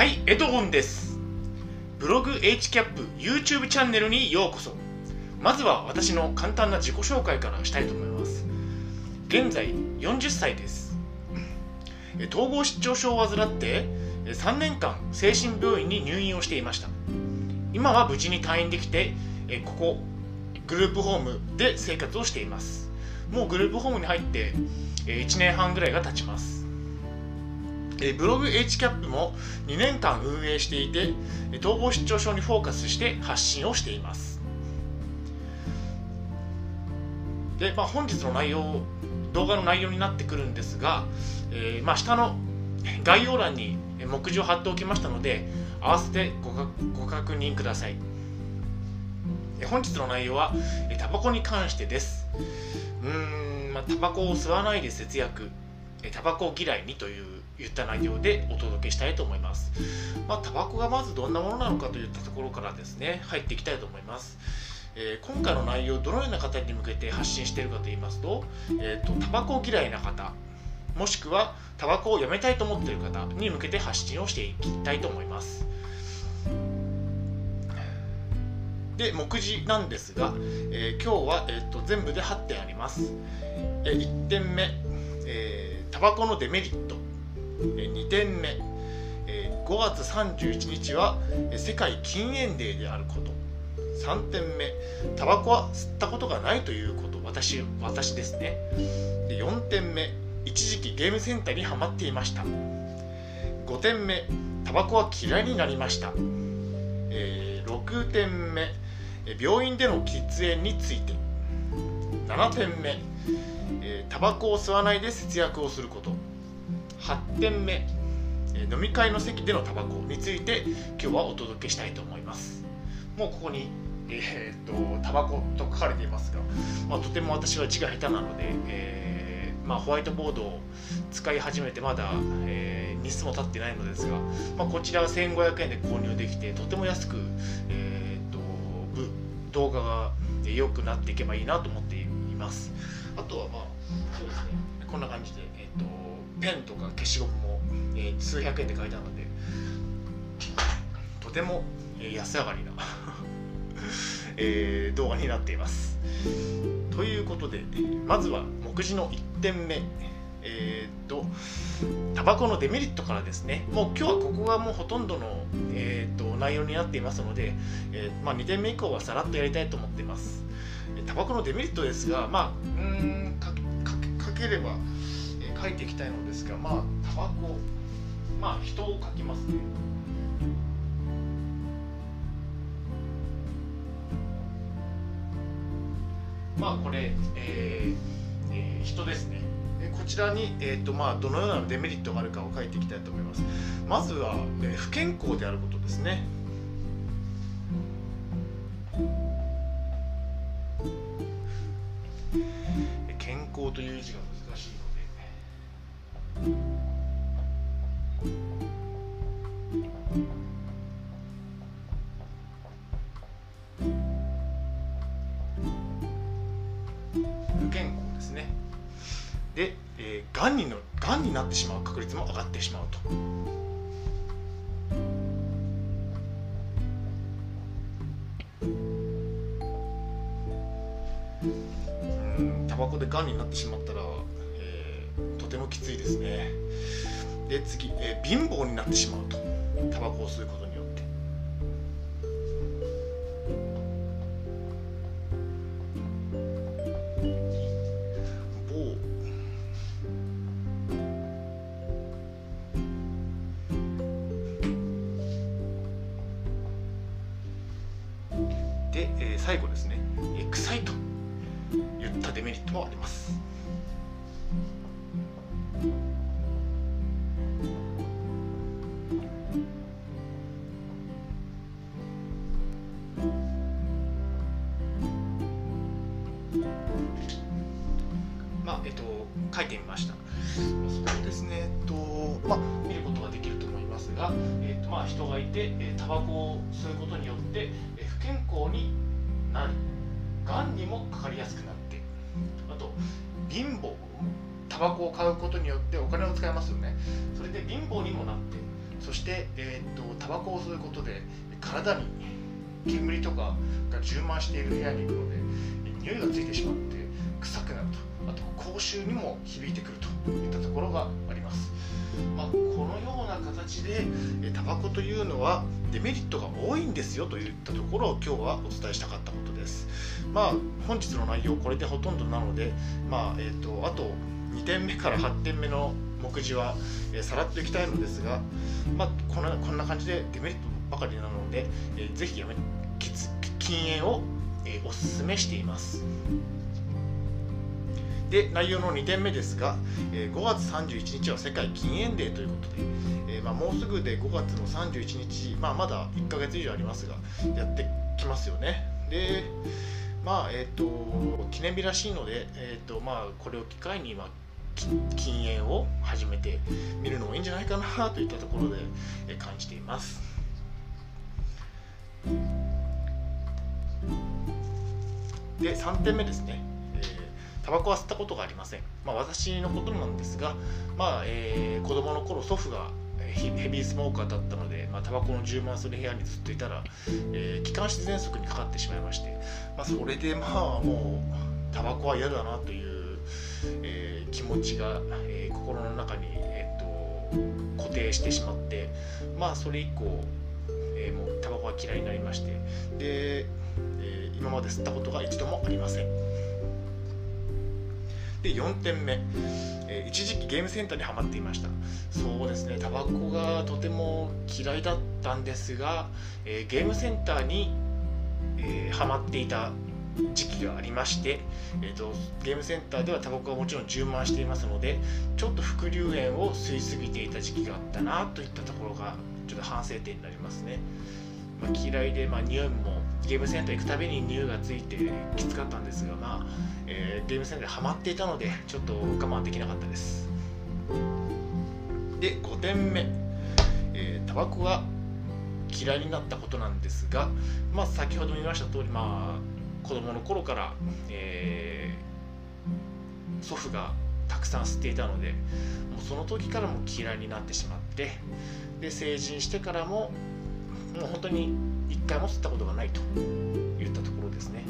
はい、エドゴンです。ブログ HCAP YouTube チャンネルにようこそ。まずは私の簡単な自己紹介からしたいと思います。現在40歳です。統合失調症を患って3年間精神病院に入院をしていました。今は無事に退院できて、ここグループホームで生活をしています。もうグループホームに入って1年半ぐらいが経ちます。えブログ HCAP も2年間運営していて統合失調症にフォーカスして発信をしています。で、まあ、本日の内容動画の内容になってくるんですが、えーまあ、下の概要欄に目次を貼っておきましたので合わせてごご確認ください。本日の内容はえータバコに関してです。うーん、まあ、タバコを吸わないで節約。タバコ嫌いにという言った内容でお届けしたいと思います。まあ、タバコがまずどんなものなのかといったところからですね、入っていきたいと思います。えー今回の内容どのような方に向けて発信しているかと言いますと、えーと、タバコ嫌いな方、もしくはタバコをやめたいと思っている方に向けて発信をしていきたいと思います。で、目次なんですが、えー今日は、えーと全部で8点あります。え1点目、バコのデメリット。え2点目、え5月31日は世界禁煙デーであること。3点目。タバコは吸ったことがないということ。私私ですね。で4点目。一時期ゲームセンターにはまっていました。5点目。タバコは嫌いになりました、え6点目。病院での喫煙について。7点目、えータバコを吸わないで節約をすること。8点目。えー飲み会の席でのタバコについて今日はお届けしたいと思います。もうここにえーっとタバコと書かれていますが、まあ、とても私は字が下手なので、えーまあ、ホワイトボードを使い始めてまだ、えー日数も経ってないのですが、まあ、こちらは1500円で購入できてとても安く、えーっとぶ動画が良くなっていけばいいなと思っています。あとはまあそうですね。こんな感じで、えーっとペンとか消しゴムも、えー数百円で買えたのでとても、えー安上がりな、えー動画になっています。ということでまずは目次の1点目。えーっとタバコのデメリットからですね。もう今日はここがもうほとんどの、えーっと内容になっていますので、えーまあ、2点目以降はさらっとやりたいと思っています。タバコのデメリットですがまあうーんかかかければえー書いていきたいのですがまあタバコまあ人を書きますね。まあこれ、えーえー人ですね。でこちらに、えーとまあ、どのようなデメリットがあるかを書いていきたいと思います。まずは、えー不健康であることですね康という字が難しいので。不健康ですね。で、えー、がんにのがんになってしまう確率も上がってしまうと。うんタバコでがんになってしまったら、えーとてもきついですね。で次、えー貧乏になってしまうと。タバコを吸うことによって。で、えー最後ですね、えー臭いと。いったデメリットもあります。まあえっと書いてみました。そうですね。えっとまあ見ることができると思いますが、えっとまあ、人がいて、えタバコを吸うことによって、え不健康になる。がんにもかかりやすくなってあと貧乏タバコを買うことによってお金を使いますよね。それで貧乏にもなってそして、えーと、とタバコを吸うことで体に煙とかが充満している部屋に行くので匂いがついてしまって臭くなると。あと口臭にも響いてくるといったところがあります、まあ、このような形でタバコというのはデメリットが多いんですよといったところを今日はお伝えしたかったことです。まあ本日の内容これでほとんどなのでまあえ、ー、とあと2点目から8点目の目次は、えー、さらっといきたいのですが、まあ、こんなこんな感じでデメリットばかりなので、えー、ぜひやめ禁煙を、えー、お勧めしています。で内容の2点目ですが、えー、5月31日は世界禁煙デーということで、えー、まあ、もうすぐで5月の31日、まあ、まだ1ヶ月以上ありますがやってきますよねでまあえっ、ー、と記念日らしいので、えーとまあ、これを機会に、まあ、禁煙を始めてみるのもいいんじゃないかなといったところで感じています。で3点目ですね、タバコは吸ったことがありません、まあ、私のことなんですが、まあえー、子供の頃祖父がヘビースモーカーだったので、まあ、タバコの充満する部屋にずっといたら、えー、気管支喘息にかかってしまいまして、まあ、それでまあもうタバコは嫌だなという、えー、気持ちが、えー、心の中に、えーと、固定してしまってまあそれ以降、えー、もうタバコは嫌いになりましてで、え今まで吸ったことが一度もありません。で4点目、えー、一時期ゲームセンターにはまっていました。そうですね。タバコがとても嫌いだったんですが、えー、ゲームセンターに、えー、はまっていた時期がありまして、えーと、ゲームセンターではタバコはもちろん充満していますのでちょっと副流煙を吸いすぎていた時期があったなといったところがちょっと反省点になりますね、まあ、嫌いで、まあ、匂いもゲームセンター行くたびに匂いがついてきつかったんですが、まあえー、ゲームセンターにはまっていたのでちょっと我慢できなかったです。で5点目、えー、タバコが嫌いになったことなんですが、まあ、先ほど見ました通り、まあ、子供の頃から、えー、祖父がたくさん吸っていたのでもうその時からも嫌いになってしまってで成人してからももう本当に一回も吸ったことがないといったところですね。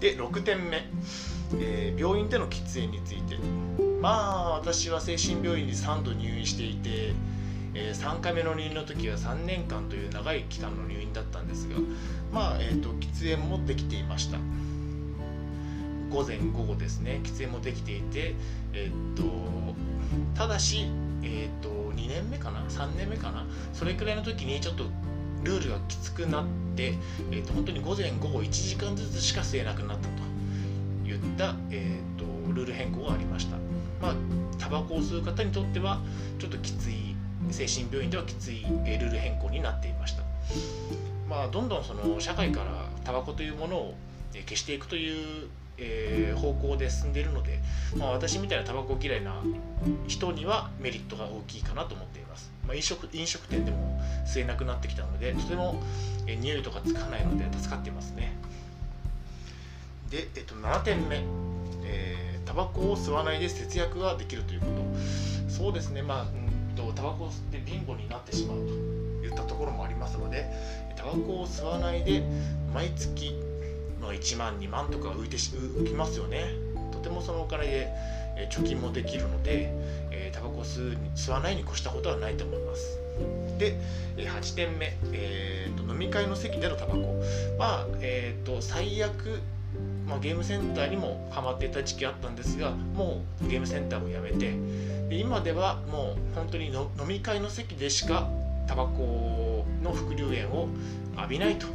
で6点目、えー、病院での喫煙について。まあ私は精神病院に3度入院していて、えー、3回目の入院の時は3年間という長い期間の入院だったんですがまあ、えーと、喫煙もできていました。午前午後ですね。喫煙もできていてえっ、ー、とただしえっ、ー、と2年目かな？3年目かな？それくらいの時にちょっとルールがきつくなって、えーと、本当に午前午後1時間ずつしか吸えなくなったと。いった、えーと、ルール変更がありました。まあタバコを吸う方にとってはちょっときつい精神病院ではきついえルール変更になっていました。まあどんどんその社会からタバコというものを消していくというえー、方向で進んでいるので、まあ、私みたいなタバコ嫌いな人にはメリットが大きいかなと思っています、まあ、飲食飲食店でも吸えなくなってきたのでとても、えー、匂いとかつかないので助かっていますね。で、えっと、7点目、えー、タバコを吸わないで節約ができるということ。そうですね。まあ、うんと、タバコを吸って貧乏になってしまうといったところもありますのでタバコを吸わないで毎月の1万2万とか浮いて浮きますよね。とてもそのお金で、貯金もできるので、え、タバコ吸吸わないに越したことはないと思います。で、8点目、えーと、飲み会の席でのタバコ。まあえっ、ー、と最悪まあ、ゲームセンターにもハマっていた時期あったんですがもうゲームセンターをやめて。で今ではもう本当に飲み会の席でしかタバコの副流煙を浴びないと。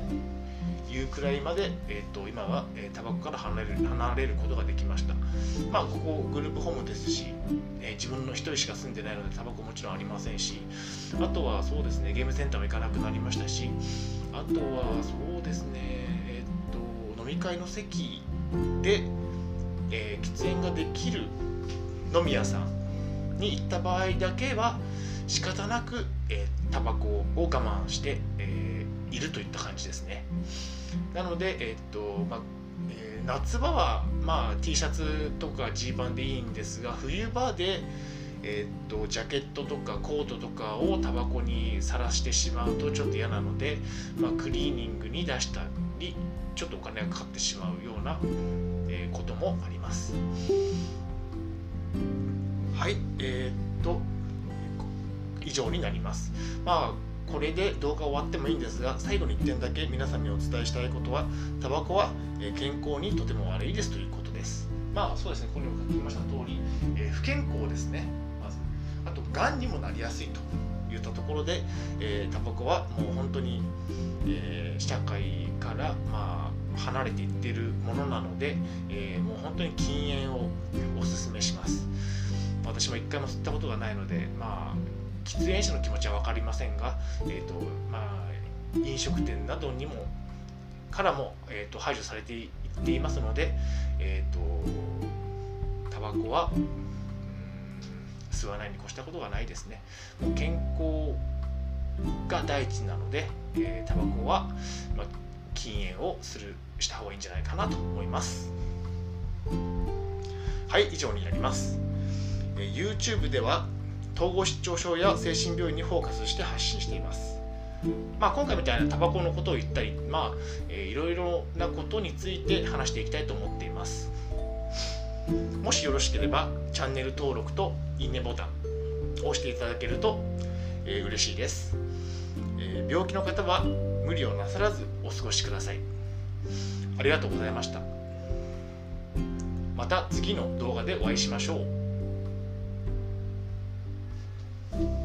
いうくらいまで、えーと、今は、えー、タバコから離れる離れることができましたまあここグループホームですし、えー、自分の一人しか住んでないのでタバコもちろんありませんしあとはそうですねゲームセンターも行かなくなりましたしあとはそうですねえっ、ー、と飲み会の席で、えー、喫煙ができる飲み屋さんに行った場合だけは仕方なく、えー、タバコを我慢して、えー、いるといった感じですね。なので、えっとまあえー、夏場は、まあ、T シャツとかジーパンでいいんですが冬場で、え、っとジャケットとかコートとかをタバコにさらしてしまうとちょっと嫌なので、まあ、クリーニングに出したりちょっとお金がかかってしまうような、えー、こともあります。はいえー、っと以上になります。まあこれで動画終わってもいいんですが最後に1点だけ皆さんにお伝えしたいことはタバコは健康にとても悪いですということです。まあそうですねここにも書きました通り、えー、不健康ですね。まず。あとがんにもなりやすいといったところで、えー、タバコはもう本当に、えー、社会からまあ離れていっているものなので、えー、もう本当に禁煙をお勧めします。私も一回も吸ったことがないのでまあ喫煙者の気持ちは分かりませんが、えーとまあ、飲食店などにもからも、えーと、排除されていっていますので、えーと、タバコは吸わないに越したことがないですね。もう健康が第一なので、えー、タバコは、まあ、禁煙をするした方がいいんじゃないかなと思います。はい、以上になります。えー、YouTube では統合失調症や精神病院にフォーカスして発信しています。まあ、今回みたいなタバコのことを言ったり、まあえー、いろいろなことについて話していきたいと思っています。もしよろしければチャンネル登録といいねボタンを押していただけると、えー、嬉しいです、えー、病気の方は無理をなさらずお過ごしください。ありがとうございました。また次の動画でお会いしましょう。thank you